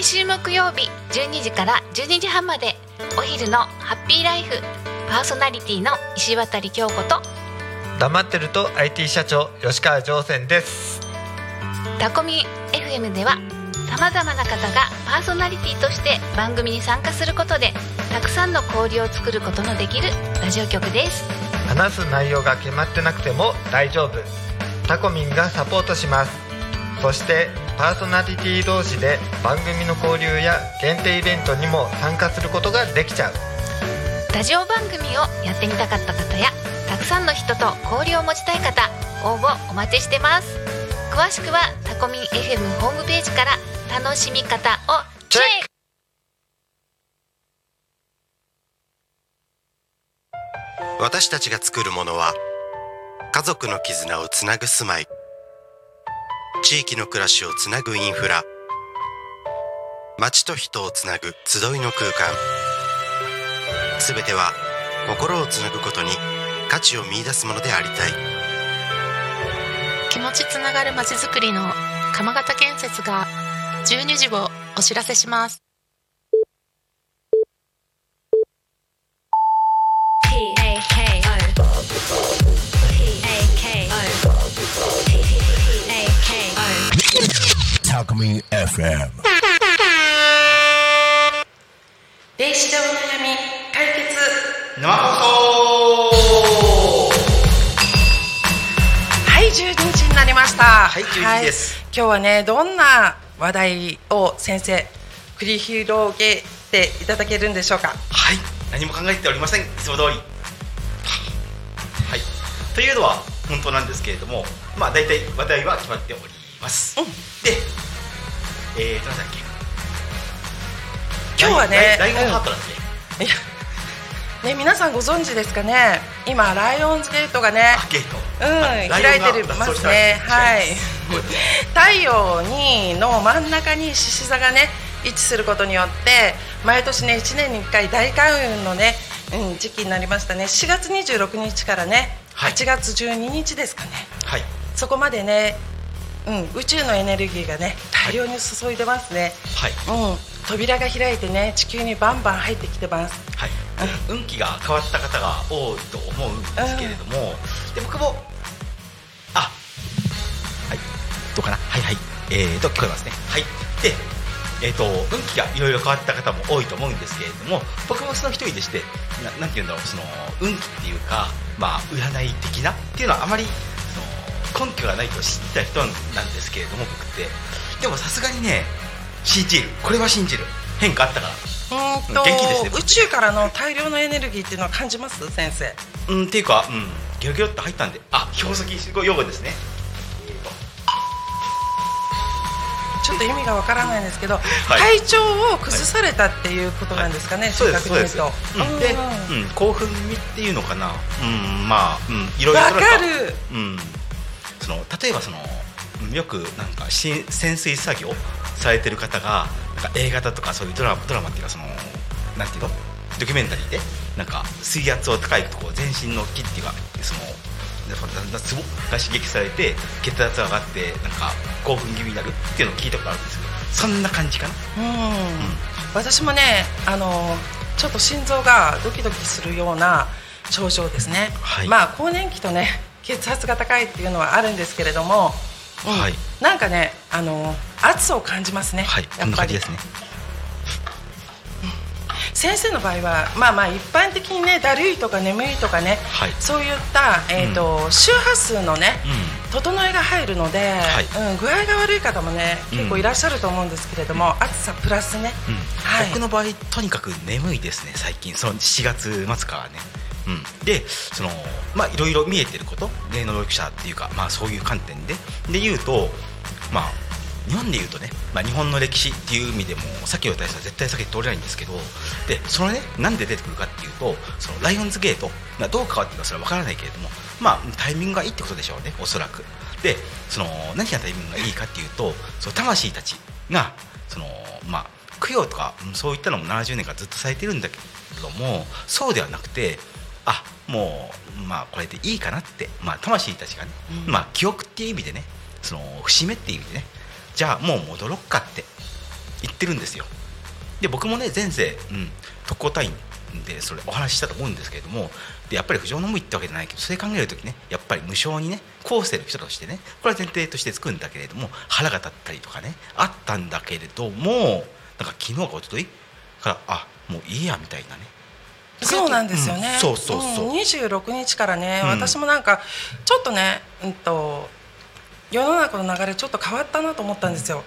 毎週木曜日12時から12時半までお昼のハッピーライフパーソナリティの石渡京子と黙ってると IT 社長吉川上泉です。タコミ FM ではさまざまな方がパーソナリティとして番組に参加することでたくさんの交流を作ることのできるラジオ局です。話す内容が決まってなくても大丈夫。タコミンがサポートします。そしてパーソナリティ同士で番組の交流や限定イベントにも参加することができちゃう。ラジオ番組をやってみたかった方やたくさんの人と交流を持ちたい方応募お待ちしてます。詳しくはタコミン FM ホームページから楽しみ方をチェック。私たちが作るものは家族の絆をつなぐ住まい地域の暮らしをつなぐインフラ。街と人をつなぐ集いの空間。すべては心をつなぐことに価値を見出すものでありたい。気持ちつながるまちづくりの鎌形建設が12時をお知らせします。タコミン FM 電子でお悩み解決。生放送。はい12時になりました。はい12時です。今日はねどんな話題を先生繰り広げていただけるんでしょうか？はい。何も考えておりません。いつも通り。はい。というのは本当なんですけれどもまあ大体話題は決まっております、うん。でえーと何だっけ。今日はねライオンハートだっけ、いやね皆さんご存知ですかね。今ライオンズゲートがねうん開いてる脱ます。ねはい。太陽にの真ん中に獅子座がね位置することによって毎年ね1年に1回大開運のね、うん、時期になりましたね。4月26日からねはい。8月12日ですかね、はい。そこまでね、うん、宇宙のエネルギーがね大量に注いでますね、はい。うん、扉が開いてね地球にバンバン入ってきてます。はい、運気が変わった方が多いと思うんですけれども、で僕もあはい。どうかな？はいはい。えーと聞こえますね。はい。でえー、と運気がいろいろ変わった方も多いと思うんですけれども僕もその一人でしてななんて言うんだろうその運気っていうか、まあ、占い的なっていうのはあまり根拠がないと知った人なんですけれども僕って。でもさすがにね信じる。これは信じる。変化あったから。うーんと元気ですね宇宙からの大量のエネルギーっていうのは感じます先生。うん、っていうか、うん、ギョギョっと入ったんで、あ、標識用語ですね。ちょっと意味がわからないんですけど、い。体調を崩されたっていうことなんですかね、正そうです、確に言う。と。うん、で、うん、興奮味っていうのかな。うん、まあ、うん、いろいろわかる。うん、その例えばそのうんよくなんかし潜水作業されてる方がなんか映画だとかそういうドラマドラマっていうかそのなんていうの？ドキュメンタリーでなんか水圧を高いとこう全身の筋っていうかそのだんだんツボが刺激されて血圧が上がってなんか興奮気味になるっていうのを聞いたことあるんですけどそんな感じかな。うん、私もね、あのちょっと心臓がドキドキするような症状ですね。はい。まあ更年期とね、血圧が高いっていうのはあるんですけれども、うん。はい。なんかね、あの圧を感じますね。はい、こやっぱり。ですね。先生の場合はまあまあ一般的にねだるいとか眠いとかね、はい。そういったえっ、と、周波数のね、う整えが入るので、うん、具合が悪い方もね結構いらっしゃると思うんですけれども、暑さプラスね、うん。はい。僕の場合とにかく眠いですね最近。その7月末からね、うん、でそのまあいろいろ見えてること霊能力者っていうかまあそういう観点で。で言うとまあ日本で言うとね、まあ、日本の歴史っていう意味でもさっきの大佐は絶対避けて通れないんですけどでそのねなんで出てくるかっていうとそのライオンズゲートがどう変わっていくかそれは分からないけれどもまあタイミングがいいってことでしょうねおそらく。でその何がタイミングがいいかっていうとその魂たちがそのまあ供養とかうんそういったのも70年からずっとされてるんだけどもそうではなくてあもうまあこれでいいかなって、まあ、魂たちがね、まあ、記憶っていう意味でねその節目っていう意味でねじゃあもう戻ろっかって行ってるんですよ。で僕もね前世、うん、特攻隊員でそれお話ししたと思うんですけれどもでやっぱり不浄の無為ってわけじゃないけどそれ考える時ねやっぱり無償にね後世の人としてねこれは前提としてつくんだけれども腹が立ったりとかねあったんだけれどもなんか昨日か一昨日からあもういいやみたいなね。そうなんですよね、うんそうそうそう。うん、26日からね、うん。私もなんかちょっとね、うん、と世の中の流れちょっと変わったなと思ったんですよ、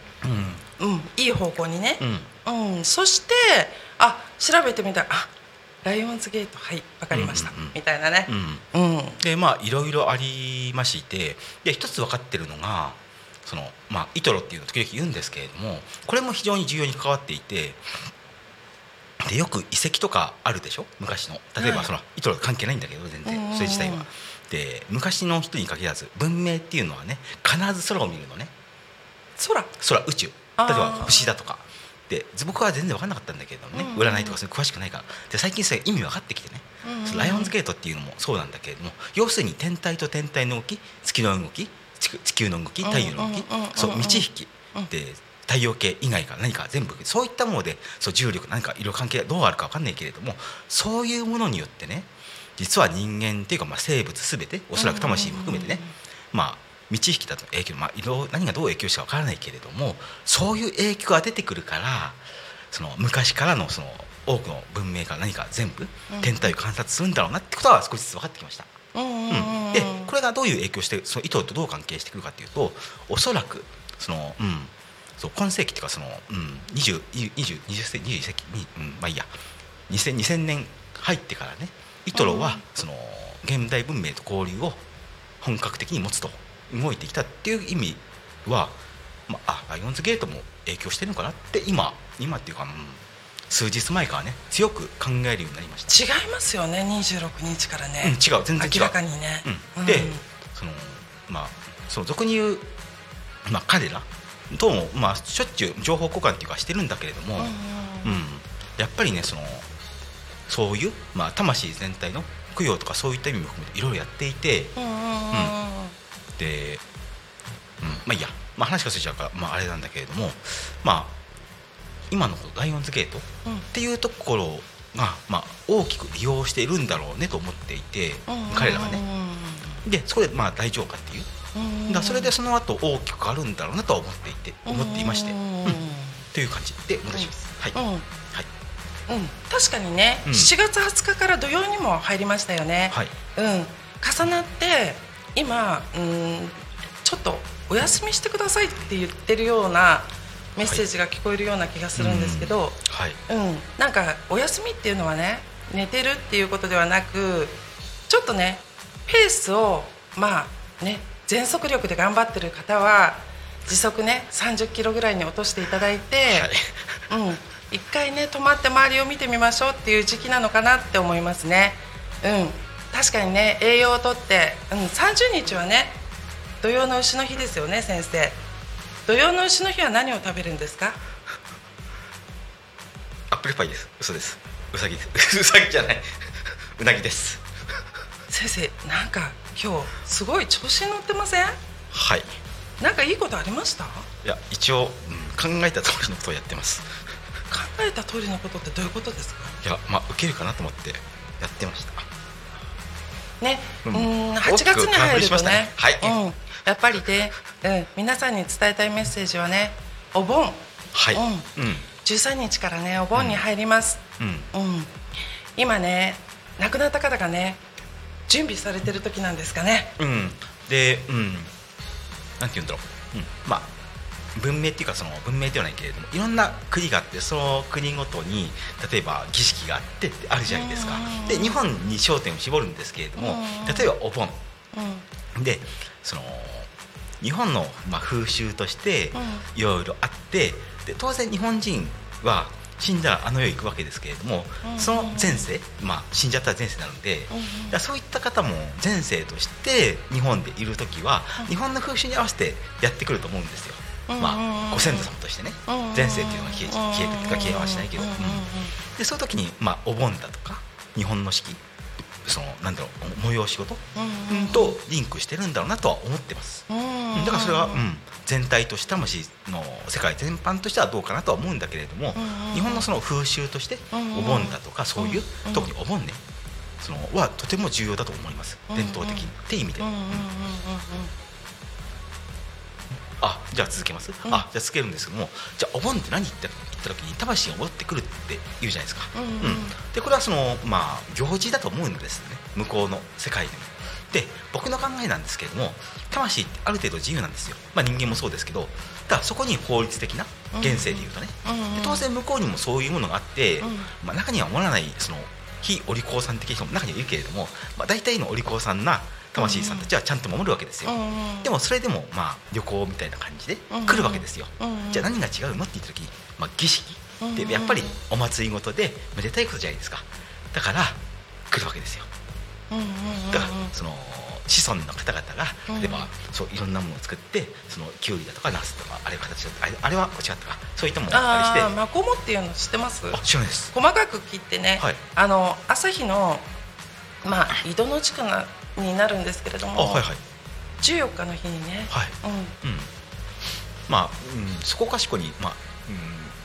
うん。うん、いい方向にね、うん。うん、そしてあ調べてみたらあライオンズゲート。はい。わかりました、うんうんうん。みたいなね。う、ん。うん。でまあいろいろありましてで一つ分かってるのがそのまあイトロっていうのを時々言うんですけれどもこれも非常に重要に関わっていてでよく遺跡とかあるでしょ？昔の。例えばはい。そのイトロと関係ないんだけど全うんうんうん然それ自体は。で昔の人に限らず文明っていうのはね必ず空を見るのね。空？空宇宙。例えば星だとか。で僕は全然分かんなかったんだけれどもね、うん。うん占いとかそういう詳しくないから。で最近それ意味分かってきてね、うんうん。そのライオンズゲートっていうのもそうなんだけれども要するに天体と天体の動き月の動き地球の動き太陽の動きそう満ち引きうん。で太陽系以外から何か全部そういったものでそう重力何かいろいろ関係がどうあるか分かんないけれどもそういうものによってね実は人間っていうかまあ生物全ておそらく魂も含めてね。まあ満ち引きだと影響、まあ、何がどう影響したか分からないけれどもそういう影響が出てくるからその昔からのその多くの文明から何か全部天体を観察するんだろうなってことは少しずつ分かってきました。うんでこれがどういう影響してその糸とどう関係してくるかというとおそらくその、うん、そう今世紀っていうかその、うん、20, 20, 20世紀20世紀に、うん、まあいいや。2000, 2000年入ってからねイトロはその現代文明と交流を本格的に持つと動いてきたっていう意味は、まあ、あライオンズゲートも影響してるのかなって今今っていうか、うん、数日前からね強く考えるようになりました。違いますよね26日からうん、ね、違う全然違う。明らかにね、うん、で、そのまあその俗に言う、まあ、彼らとも、まあ、しょっちゅう情報交換っていうかしてるんだけれども、うん。うん。やっぱりねそのそういう、まあ、魂全体の供養とかそういった意味も含めていろいろやっていてうんで、うん、まあいいや、まあ、話がついちゃうから、まあ、あれなんだけれどもまあ今のライオンズゲートうんっていうところが、まあ、大きく利用しているんだろうねと思っていて、彼らがね。でそこでまあ大丈夫かっていう。うんだそれでその後大きく変わるんだろうなとは思っていて思っていまして、ううんんという感じ。で戻します。はい、確かにね、うん。7月20日から土曜にも入りましたよね、はい、うん、重なって今、うん、ちょっとお休みしてくださいって言ってるようなメッセージが聞こえるような気がするんですけど、はい、うん。なんかお休みっていうのはね寝てるっていうことではなくちょっとねペースをまあね全速力で頑張ってる方は時速ね30キロぐらいに落としていただいて、うん、一回ね止まって周りを見てみましょうっていう時期なのかなって思いますね。うん、確かにね栄養をとって、うん、30日はね土曜の牛の日ですよね先生。土曜の牛の日は何を食べるんですか？アップルパイです。嘘です。うさぎです。うさぎじゃない。うなぎです。先生なんか今日すごい調子に乗ってません？はい。なんかいいことありました？考いや一応、うん、考えた通りのことをやってます。えた通りのことってどういうことですか？いやまあ受けるかなと思ってやってました。ね、ううんん、8月に入るとね、はいうん、やっぱりね、うん、皆さんに伝えたいメッセージはね、お盆、はい。うんうん。13日からね、お盆に入ります。うん。うん、今ね、亡くなった方がね、準備されてる時なんですかね。うん、で、うん、なんて言うんだろう、うん、まあ文明っていうかその文明ではないけれどもいろんな国があってその国ごとに例えば儀式があってってあるじゃないですか。うん。で日本に焦点を絞るんですけれどもうん。例えばお盆。うん、でその日本のまあ風習としてうん。いろいろあってで当然日本人は死んだらあの世行くわけですけれどもうん。その前世、まあ、死んじゃったら前世なので、そういった方も前世として日本でいる時は日本の風習に合わせてやってくると思うんですよ、うんまあ、ご先祖様としてね前世っていうのは消え消えてるか消えはしないけど、うんうんでそういう時に、まあ、お盆だとか日本の四季そのなんだろう催し事、うんうんとリンクしてるんだろうなとは思ってます。うんだからそれは、うん、全体として魂の世界全般としてはどうかなとは思うんだけれども、日本のその風習としてお盆だとかそういう、特にお盆ねそのはとても重要だと思います、伝統的にっていう意味で、うんあじゃあ続けます、うん。あじゃあ続けるんですけどもじゃあお盆って何言った言った時に魂が戻ってくるって言うじゃないですか、うんうんうん。でこれはそのまあ行事だと思うんですね。向こうの世界でも。で僕の考えなんですけれども魂ってある程度自由なんですよ、まあ、人間もそうですけど。だからそこに法律的な現世でいうとね、うん当然向こうにもそういうものがあって、うん。まあ、中には思わないその非お利口さん的な人も中にはいるけれども、まあ、大体のお利口さんな魂さんたちはちゃんと守るわけですよ、うんうん。でもそれでもまあ旅行みたいな感じでうん来るわけですよ、うんうん。じゃあ何が違うの？って言った時に、まあ、儀式。でやっぱりお祭りごとでめでたいことじゃないですか。だから来るわけですよ。だからその子孫の方々がうん。例えばそういろんなものを作ってそのきゅうりだとかナスとかあれ形だとかあれは違ったかそういったものをあったりして。マコモっていうの知ってます？あ知らないです。細かく切ってね、はい。あの朝日のまあ井戸の地区なになるんですけれども、あはいはい。14日の日にね、はい。うん。うん。まあ、うん、そこかしこに、まあうん、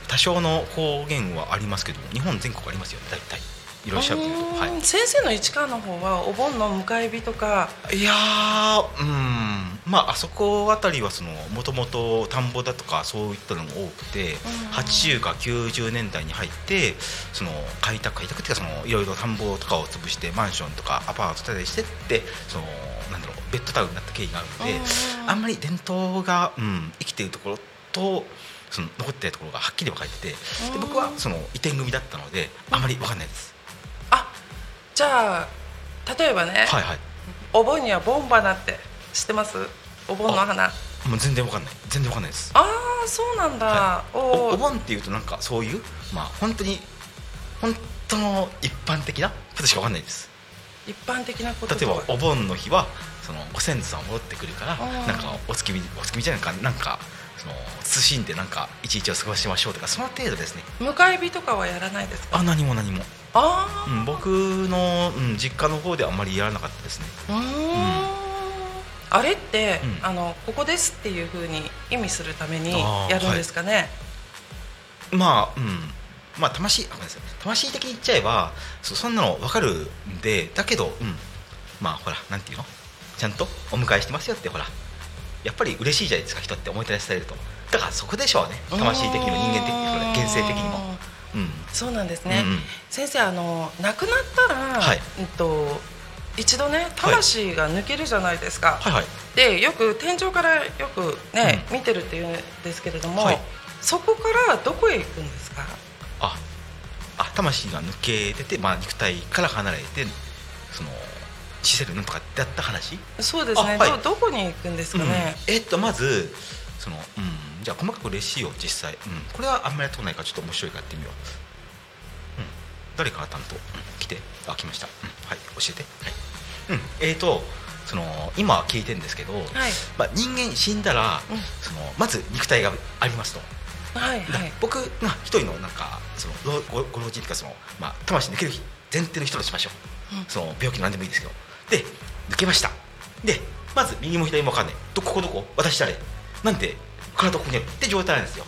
多少の方言はありますけども日本全国ありますよ大体。いらっしゃるというと、はうーん先生の市川の方はお盆の迎え火とか。い、いやーうんまああそこあたりはそのもともと田んぼだとかそういったのが多くて、80か90年代に入ってその開拓開拓っていうかそのいろいろ田んぼとかを潰してマンションとかアパート建てたりしてってそのなんだろうベッドタウンになった経緯があるので、うん。あんまり伝統が、うん、生きているところとその残っているところがはっきり分かれててでうん。僕はその移転組だったのであまり分かんないです。あじゃあ例えばね、はいはい。お盆にはボンバナって知ってます？お盆の花。あもう全然分かんない。全然分かんないです。あーそうなんだ、はい。おお盆っていうとなんかそういうまあ本当に本当の一般的なことしか分かんないです。一般的なこと例えばお盆の日はそのご先祖さん戻ってくるからうんなんかお月見お月見じゃないかな。んかその謹んでなんか一日を過ごしましょうとかその程度ですね。迎え火とかはやらないですか？あ何も何も、あうん、僕の、うん、実家の方ではあんまりやらなかったですね。あうーんあれって、うん。あのここですっていうふうに意味するためにやるんですかね、まあうん。まあ魂あ魂的に言っちゃえばそそんなの分かるんでだけどうん。まあほらなんていうの？ちゃんとお迎えしてますよってほら。やっぱり嬉しいじゃないですか人って思い出されると。だからそこでしょうね。魂的にも人間的にも現世的にも。うん。そうなんですね、うんうん。先生あの亡くなったら、はい。うんと一度ね魂が抜けるじゃないですか、はいはい。でよく天井からよくね、見てるっていうんですけれども、はい。そこからどこへ行くんですか？ああ魂が抜けてて、まあ、肉体から離れてその死せるなんとかってやった話？そうですね、あはい。どどこに行くんですかね、うん。えっとまずその、うん、じゃあ細かく嬉しいよ実際、うん、これはあんまりやったことないからちょっと面白いからやってみよう、うん、誰かが担当、うん、来て。あ来ました、うん、はい。教えて。はい、うん、えっ、とその今聞いてるんですけど、はい。まあ、人間死んだら、うん。そのまず肉体がありますと。はいだはい僕が一人のなんかそのごごご老人というかその、まあ、魂抜ける前提の人としましょう、うん。その病気の何でもいいですけど。で抜けました。でまず右も左も分かんない。どここどこ？私誰なんで体ここにあるって状態なんですよ、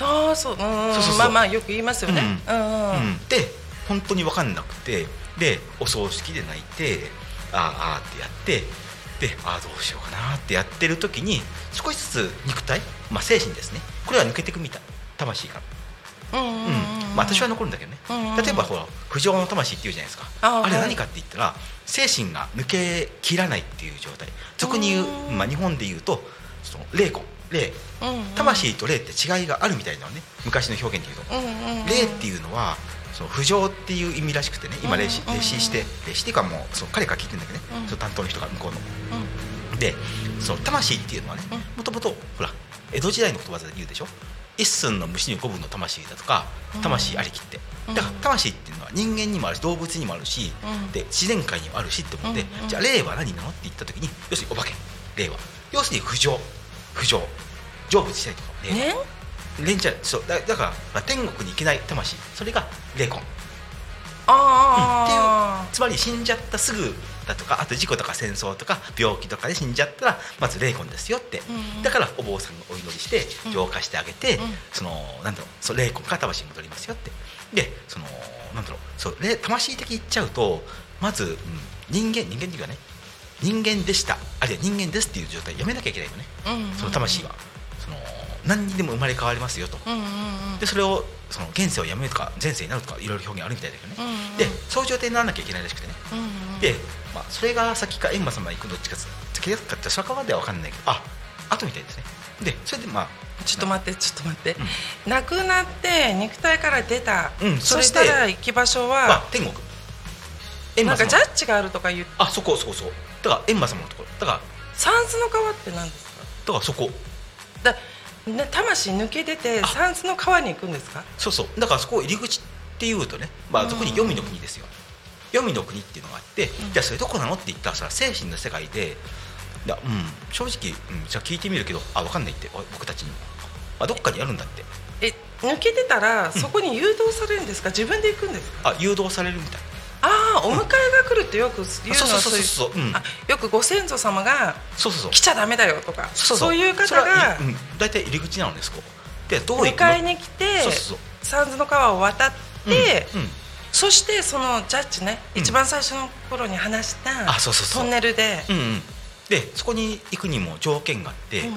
ああそう。そうそうそう。まあまあよく言いますよね。うん。うんで本当に分かんなくて。でお葬式で泣いてあーあーってやってでああどうしようかなってやってる時に少しずつ肉体、まあ、精神ですね。これは抜けていくみたい。魂がうんうんまあ、私は残るんだけどね、例えばほら不浄の魂っていうじゃないですか。あれ何かって言ったら精神が抜けきらないっていう状態。俗に言う、うん。まあ、日本で言うとその霊魂霊。魂と霊って違いがあるみたいなのね。昔の表現で言うと、霊っていうのはその不浄っていう意味らしくてね今霊視うんうんうん。霊視して霊視っていうかもうその彼から聞いてるんだけどね、うん。その担当の人が向こうの。うん。でその魂っていうのはねうん。もともとほら江戸時代のことわざで言うでしょ？一寸の虫に五分の魂だとか魂ありきって、うん。だから魂っていうのは人間にもあるし動物にもあるし、うん。で自然界にもあるしって思って、じゃあ霊は何なのって言った時に要するにお化け霊は。要するに不浄。不浄。成仏したいと。か霊ね霊じゃそうだだから、まあ、天国に行けない魂。それが霊魂。っていうああつまり死んじゃったすぐだとかあと事故とか戦争とか病気とかで死んじゃったらまず霊魂ですよって、だからお坊さんがお祈りして浄化してあげて、そのなんだろうその霊魂が魂に戻りますよって。でそのなんだろうそう霊魂的に言っちゃうとまず、うん人間人間っていうかね人間でした。あるいは人間ですっていう状態やめなきゃいけないよね、その魂は何にでも生まれ変わりますよと、でそれをその現世をやめるとか前世になるとかいろいろ表現あるみたいだけどね、でそういう状態にならなきゃいけないらしくてね、で、まあ、それが先か閻魔様行くどっちか先だかってそこまでは分かんないけどあ後みたいですね。でそれでまあちょっと待ってちょっと待って、亡くなって肉体から出た、うんそしたら行き場所まはあ、天国。閻なんかジャッジがあるとか言うあそこそこそうだから閻魔様のところ。だから三途の川って何ですか？だからそこ。だね、魂抜け出て三途の川に行くんですか？そうそう。だからそこを入り口っていうとね、まあ、そこに黄泉の国ですよ。黄泉の国っていうのがあって、じゃあそれどこなのって言ったらそれは精神の世界でいや、うん、正直、うん、じゃあ聞いてみるけどあ分かんないって。お僕たちに。もあどっかにあるんだって。え抜けてたらそこに誘導されるんですか、自分で行くんですか？あ誘導されるみたいああお迎えが来るってよく言うのはそうそうそうそううよくご先祖様がそうそうそう。来ちゃダメだよとかそういう方それはがうん、大体入り口なのですこ。うでどう迎えに来て三途の川を渡って、うんうん。そしてそのジャッジね、うん。一番最初の頃に話したあそうそうそう。トンネルで、うんうん、でそこに行くにも条件があって、うん。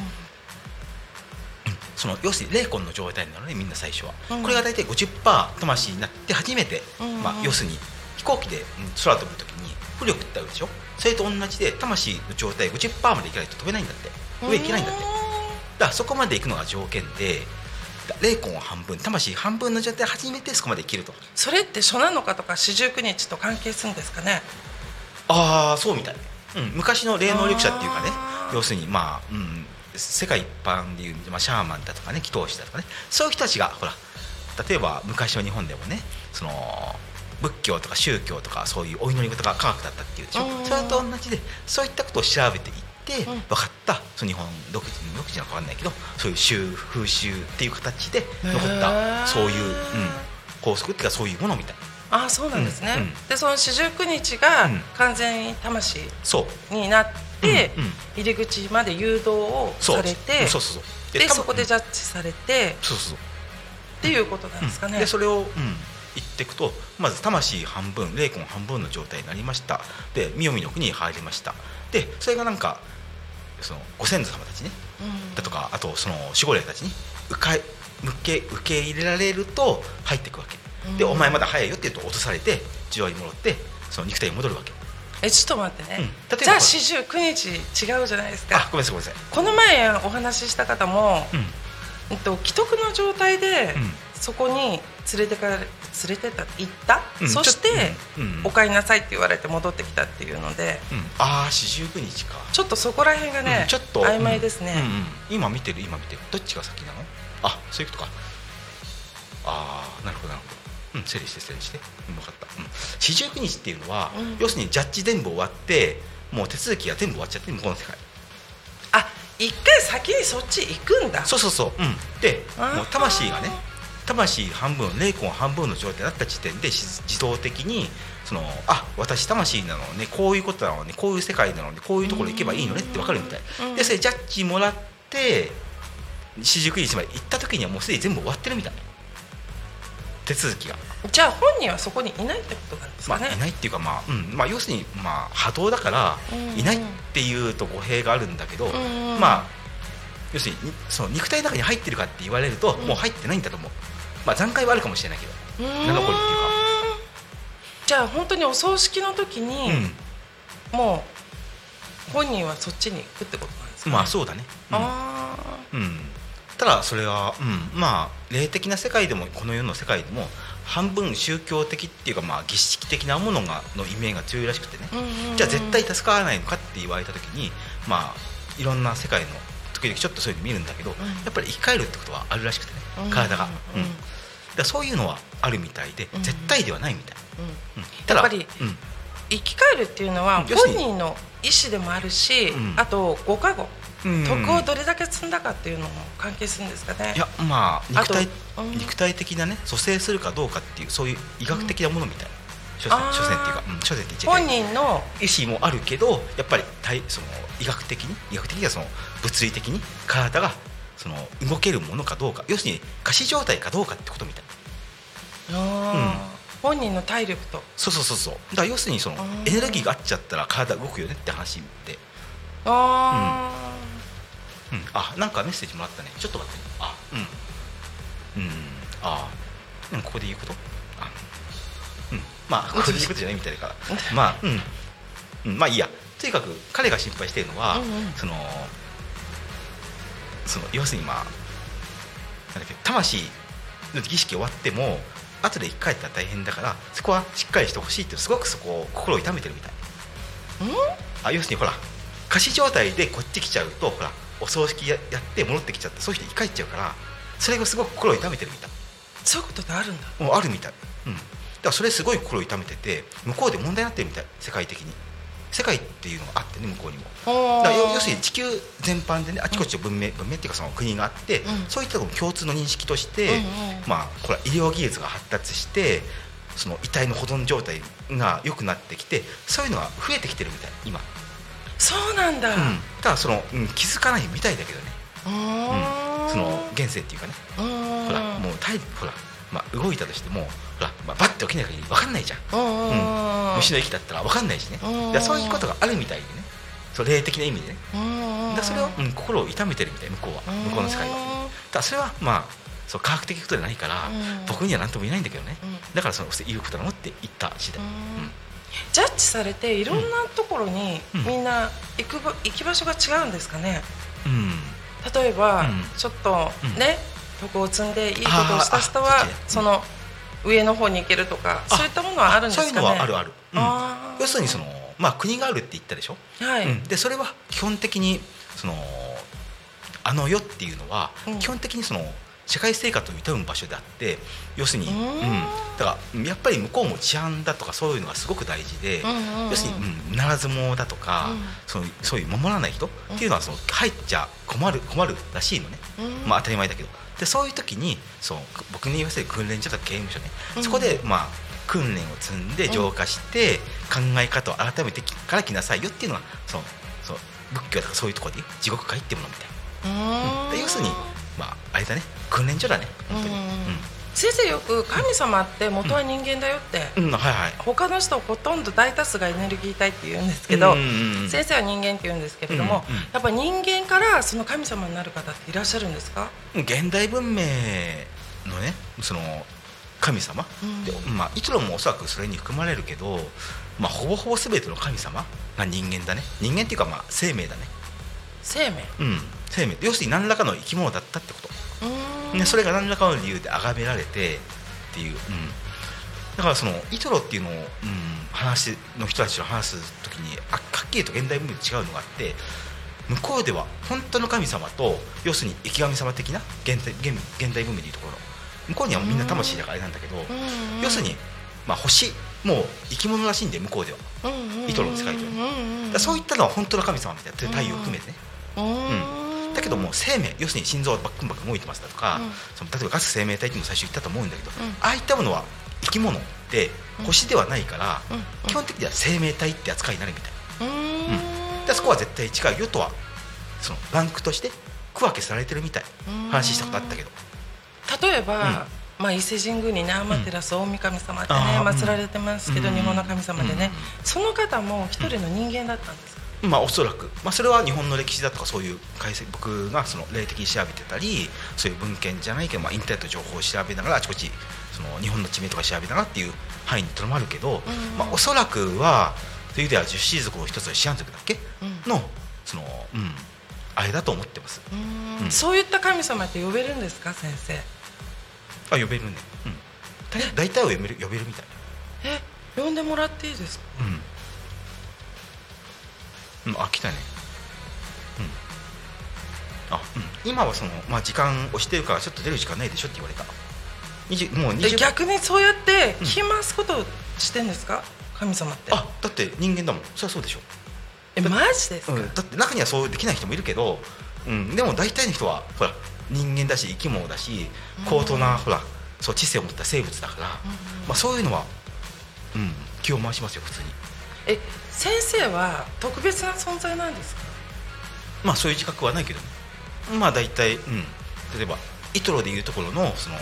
その要するに霊魂の状態なのねみんな最初は、うん。これが大体50%魂になって初めて、うん。まあ、要するに飛行機でうん空飛ぶ時に浮力ってあるでしょ？それと同じで魂の状態50%までいかないと飛べないんだって。上行けないんだって。だからそこまで行くのが条件でだ霊魂は半分魂半分の状態で初めてそこまで生きると。それって初七日とか四十九日と関係するんですかね？ああそうみたい、うん、昔の霊能力者っていうかね。要するにまあ、うん、世界一般でいう、まあ、シャーマンだとかね祈祷師だとかね。そういう人たちがほら例えば昔の日本でもねその仏教とか宗教とかそういうお祈り事が科学だったっていうでしょうんそれと同じでそういったことを調べていってうん。分かった。その日本独自独自なのか分かんないけどそういう習風習っていう形で残っへた。ーそういう、うん、法則っていうかそういうものみたいああそうなんですね、うん。うん。でその四十九日がうん。完全に魂になって、うん。うん。入り口まで誘導をされてそう。そうそうでそこでジャッジされて、そうそうそう。っていうことなんですかね、でそれを、うん、言っていくとまず魂半分霊魂半分の状態になりました。で御代の国に入りました。でそれがなんかそのご先祖様たちねうん。だとかあとその守護霊たちに受け受け受け入れられると入っていくわけ。で、うん。お前まだ早いよって言うと落とされて地上に戻ってその肉体に戻るわけ。えちょっと待ってね、うん。例えばじゃあ四十九日違うじゃないですあかごめんなさいごめんなさい。この前お話しした方も、うん。えっと、既得の状態で、うん。そこに連れてかれ連れてった行った、うんそして、うんうん。お帰りなさいって言われて戻ってきたっていうので。うん、ああ四十九日か。ちょっとそこら辺がね、うんちょっと曖昧ですね、うんうん。今見てる？今見てる。どっちが先なの？あそういうことか。ああなるほどなるほど。うん整理して整理して。うん分かった。うん。四十九日っていうのは、うん。要するにジャッジ全部終わってもう手続きが全部終わっちゃって向こうの世界。あ一回先にそっち行くんだ。そうそうそう、うん、でもう魂がね魂半分霊魂半分の状態になった時点でし自動的にそのあ私魂なのねこういうことなのねこういう世界なのねこういうところ行けばいいのねって分かるみたいうん。でそれジャッジもらって四十九日まで行った時にはもうすでに全部終わってるみたい手続きが、じゃあ本人はそこにいないってことなんですまあ、かね、いないっていうか、まあうん。まあ、要するに、まあ、波動だからうん。いないっていうと語弊があるんだけど、ん。まあ要するににその肉体の中に入ってるかって言われると、もう入ってないんだと思う、まあ、残骸はあるかもしれないけど、残りっていうか。じゃあ本当にお葬式の時に、もう本人はそっちに行くってことなんですか、うん、まあそうだね、うん。あうん、ただそれは、うん、まあ霊的な世界でもこの世の世界でも半分宗教的っていうかまあ儀式的なものがのイメージが強いらしくてね、じゃあ絶対助からないのかって言われた時にまあいろんな世界の時々ちょっとそういうの見るんだけど、やっぱり生き返るってことはあるらしくてねうん。体が、うん。うん。だそういうのはあるみたいで、うん。絶対ではないみたい、うん。うん。ただやっぱりうん。生き返るっていうのは本人の意思でもあるし、うん。あとご加護、うん。徳をどれだけ積んだかっていうのも関係するんですかね。いやまあ肉体うん。肉体的なね蘇生するかどうかっていうそういう医学的なものみたい、所詮あー。所詮っていうか、うん、所詮って本人の意思もあるけどやっぱり体その医学的に医学的にはその物理的に体がその動けるものかどうか要するに仮死状態かどうかってことみたいあー。本人の体力と。そうそうそうそう。だから要するにそのー。エネルギーがあっちゃったら体動くよねって話で、あうん、あなんかメッセージもらったね。ちょっと待って。ねあうん。うん。あうんここで言うこと？あうんまあここで言うことじゃないみたいだからまあうん、うん、まあいいや。とにかく彼が心配しているのは、うんうん。そのその要するにまあなんだっけ魂の儀式終わっても後で生き返ったら大変だからそこはしっかりしてほしいってすごくそこを心を痛めてるみたい。あ要するにほら仮死状態でこっち来ちゃうとほらお葬式ややって戻ってきちゃってそういう人生き返っちゃうからそれがすごく心を痛めてるみたい。そういうことってあるんだ。もうあるみたい、うん、だからそれすごい心を痛めてて向こうで問題になってるみたい世界的に。世界っていうのがあってね向こうにも。要要するに地球全般でねあちこち文明、文明っていうかその国があって、うん。そういったのも共通の認識として、うんうんまあこれは医療技術が発達してその遺体の保存状態が良くなってきてそういうのが増えてきてるみたい今、そうなんだ。うん、ただその、うん、気づかないみたいだけどね、ううん。その現世っていうかね。うんほらもう体ほら、まあ、動いたとしてもほら、まあ、バッて起きない限り分かんないじゃん。うん。虫の息だったら分かんないしね。そういうことがあるみたいでね。そう霊的な意味でね。だそれを、うん、心を痛めてるみたい向こうは。向こうの世界は。うんだそれはまあそう科学的なことじゃないから、うん。僕には何とも言えないんだけどね、うん。だからその言うことなのって言った次第、うん。うん。ジャッジされていろんなところにうん。みんな行くば行き場所が違うんですかね。うん。例えば、うん。ちょっとうん。ね徳を積んでいいことをした人はその上の方に行けるとかあそういったものはあるんですかね。そういうのはあるある、うん。要するにその、まあ、国があるって言ったでしょ、はい、うん、でそれは基本的にそのあの世っていうのは、うん。基本的にその社会生活を営む場所であって要するに、ううん。んだからやっぱり向こうも治安だとかそういうのがすごく大事で、うんうんうん。要するに、うん、ならず者だとか、うん。そういうそういう守らない人っていうのはその入っちゃ困る困るらしいのね、うん。まあ、当たり前だけど。でそういう時にそう僕に言わせる訓練所とか刑務所ね、うん。そこでまあ訓練を積んで浄化して、考え方を改めてから来なさいよっていうのがそうそう仏教とかそういうところで地獄界ってものみたいな、うーん。で要するにまああれだね訓練所だね。本当に。うん。先生よく神様って元は人間だよって、うん、うんはいはい。他の人ほとんど大多数がエネルギー体って言うんですけど、うんうんうん。先生は人間って言うんですけれども、うんうんやっぱ人間からその神様になる方っていらっしゃるんですか？現代文明のねその神様、うん。でまあイトロもおそらくそれに含まれるけど、まあ、ほぼほぼ全ての神様が人間だね。人間っていうかまあ生命だね生命。うん。生命。要するに何らかの生き物だったってこと、うーん。ね、それが何らかの理由で崇められてっていう、うん、だからそのイトロっていうのを、うん、話の人たちと話す時にあはっきりと現代文明と違うのがあって向こうでは本当の神様と要するに生き神様的な現代現現代文明でいうところ。向こうにはみんな魂だからあれなんだけど、要するに、まあ、星もう生き物らしいんで向こうでは。イトロの世界とうんうんうん。らそういったのは本当の神様みたいな太陽を含めてね、うーん。だけども生命要するに心臓がバックンバックン動いてますだとか、うん。その例えばガス生命体っていうのも最初言ったと思うんだけど、うん。ああいったものは生き物って星ではないから、基本的には生命体って扱いになるみたい、うーん。でそこは絶対違うよとはそのランクとして区分けされてるみたい。うん話したことあったけど。例えば、まあ、伊勢神宮にね天照大神神様ってね、祀られてますけど、うん。日本の神様でね、うん。その方も一人の人間だったんですか、まあおそらく、まあ、それは日本の歴史だとかそういう解析僕がその霊的に調べてたりそういう文献じゃないけど、まあ、インターネット情報を調べながらあちこちその日本の地名とか調べながらっていう範囲にとどまるけど、うん。まあ、おそらくはという意味では十七族の一つのシアン族だっけ、うん。のその、うん、あれだと思ってます。うーん。うん。そういった神様って呼べるんですか先生？あ呼べるね、うん、大大体は呼べる呼べるみたい。え呼んでもらっていいですか？うん、うん、あ来たね。うん。あ、うん、今はその、まあ、時間押してるからちょっと出る時間ないでしょって言われた。20もうえ20逆にそうやって聞き回すことをしてんですか？神様って。あだって人間だもん。そりゃそうでしょ、えマジですか、うん、だって中にはそうできない人もいるけど、うん、でも大体の人はほら人間だし生き物だし高等な、ほらそう知性を持った生物だから、まあ、そういうのは、うん、気を回しますよ普通にえ先生は特別な存在なんですか？まあそういう自覚はないけどね。まあ大体うん。例えばイトロでいうところのその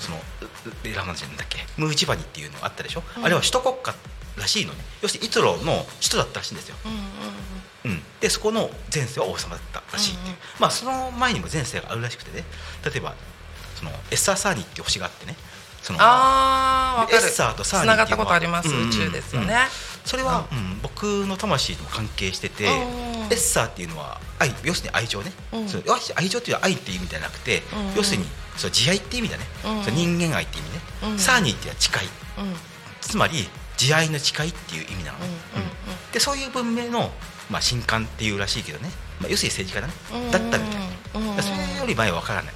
そのうラマジンだっけ？ムーチバニっていうのがあったでしょ、うん。あれは首都国家らしいのね要するにイトロの首都だったらしいんですよ、うんうんうん、でそこの前世は王様だったらしいっていう、うんうん。まあその前にも前世があるらしくてね。例えばそのエッサーサーニっていう星があってね。そのあエッサーとサーニっていうのはたことあります、宇宙ですよね、それは、うん。僕の魂とも関係してて、うんエッサーっていうのは愛要するに愛情ね、うん。愛情っていうのは愛っていう意味じゃなくて、うん。要するにその慈愛っていう意味だね、うん。その人間愛っていう意味ね、うん。サーニーってい。うのは誓いつまり慈愛の誓いっていう意味なのね、でそういう文明の、まあ、神官っていうらしいけどね、まあ、要するに政治家だね、うん。だったみたい、うん。うん。それより前は分からない、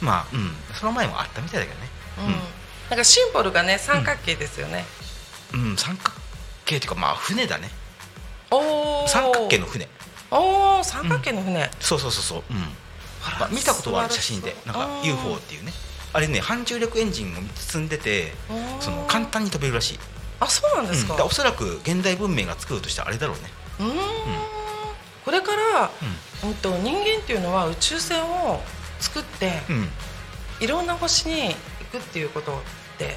まあうん。その前もあったみたいだけどね。うん。なんかシンボルがね三角形ですよね、うん、うん。三角形っていうかまあ船だね。おお三角形の船。おお三角形の船、そうそうそうそう、うん。まあ、見たことはある写真でなんかうん UFO っていうね。あれね反重力エンジンを積んでてうんその簡単に飛べるらしい、あそうなんですか、うん。おそらく現代文明が作るとしたらあれだろうね。うーん。これから、うん、と人間っていうのは宇宙船を作って、うん。うん、いろんな星に行くっていうことって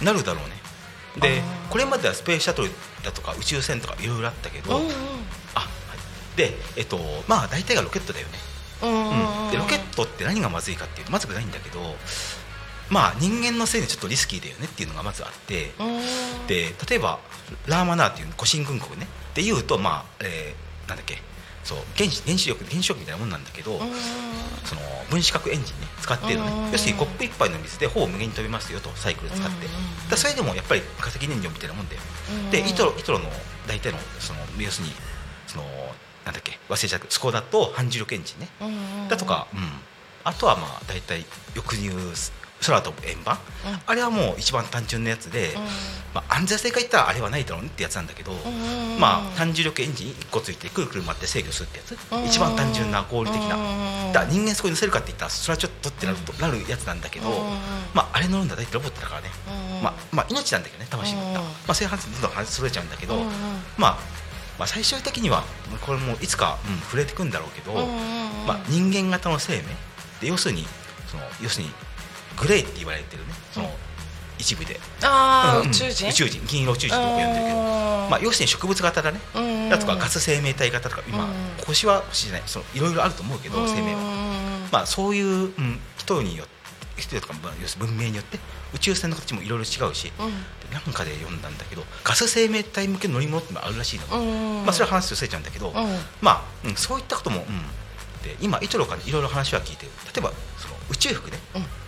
うん、なるだろうねでこれまではスペースシャトルだとか宇宙船とかいろいろあったけど、うんうん。あ、はい、でえっとまあ大体がロケットだよね、うんでロケットって何がまずいかっていうとまずくないんだけどまあ人間のせいでちょっとリスキーだよねっていうのがまずあって、うん。で例えばラーマナーっていう古神軍国ね。でいうとまあ、えーなんだっけそう原子原子力原子力みたいなもんなんだけど、うん。その分子核エンジンね使ってるのね、うん。要するにコップ一杯の水でほぼ無限に飛びますよとサイクル使って、うんだそれでもやっぱり化石燃料みたいなもんだよ、うんでイトロイトロの大体のその要するにそのなんだっけ忘れちゃったスコダと反重力エンジンね、うん。だとか、うん、あとはまあ大体翼入空飛ぶ円盤、あれはもう一番単純なやつで、まあ、安全性から言ったらあれはないだろうねってやつなんだけど、んまあ単重力エンジン1個ついてくるくる回って制御するってやつ、うん一番単純な合理的な、うんだ人間そこに乗せるかって言ったらそれはちょっとってなると、なるやつなんだけど、うんまあ、あれ乗るんだ大体ロボットだからね、うんまあ、まあ命なんだけどね魂乗った、うんまあ、そういう話どんどん話それちゃうんだけど、うんまあまあ、最終的にはこれもいつか、うん、触れてくんだろうけど、うん。まあ、人間型の生命で要するにその要するにグレーって言われてるね。その一部で、ああ、うん。宇宙人？宇宙人。銀色宇宙人と僕呼んでるけど、うんまあ、要するに植物型だね、うんだとかガス生命体型とか今、うん星は星じゃない。そのいろいろあると思うけど、生命は、まあ、そういう、うん、人によって人とかまあ要するに文明によって宇宙船の形もいろいろ違うし、うん。でなんかで読んだんだけどガス生命体向けの乗り物ってあるらしいの、うんまあ、それは話とそれちゃうんだけど、ん。まあ、うん、そういったことも、うん、で今イトロからいろいろ話は聞いてる。例えばその宇宙服ね、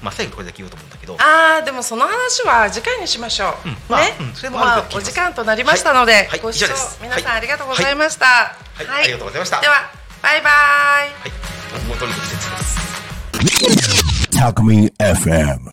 まあ、最後これだけ言おうと思うんだけど。ああでもその話は次回にしましょう、うん。まあね、うん。それもあるます。お時間となりましたので、はい。はい。ご視聴皆さんはい。ありがとうございました、はい。ありがとうございました。ではバイバイ。はい、元の季節です。Talk Me FM.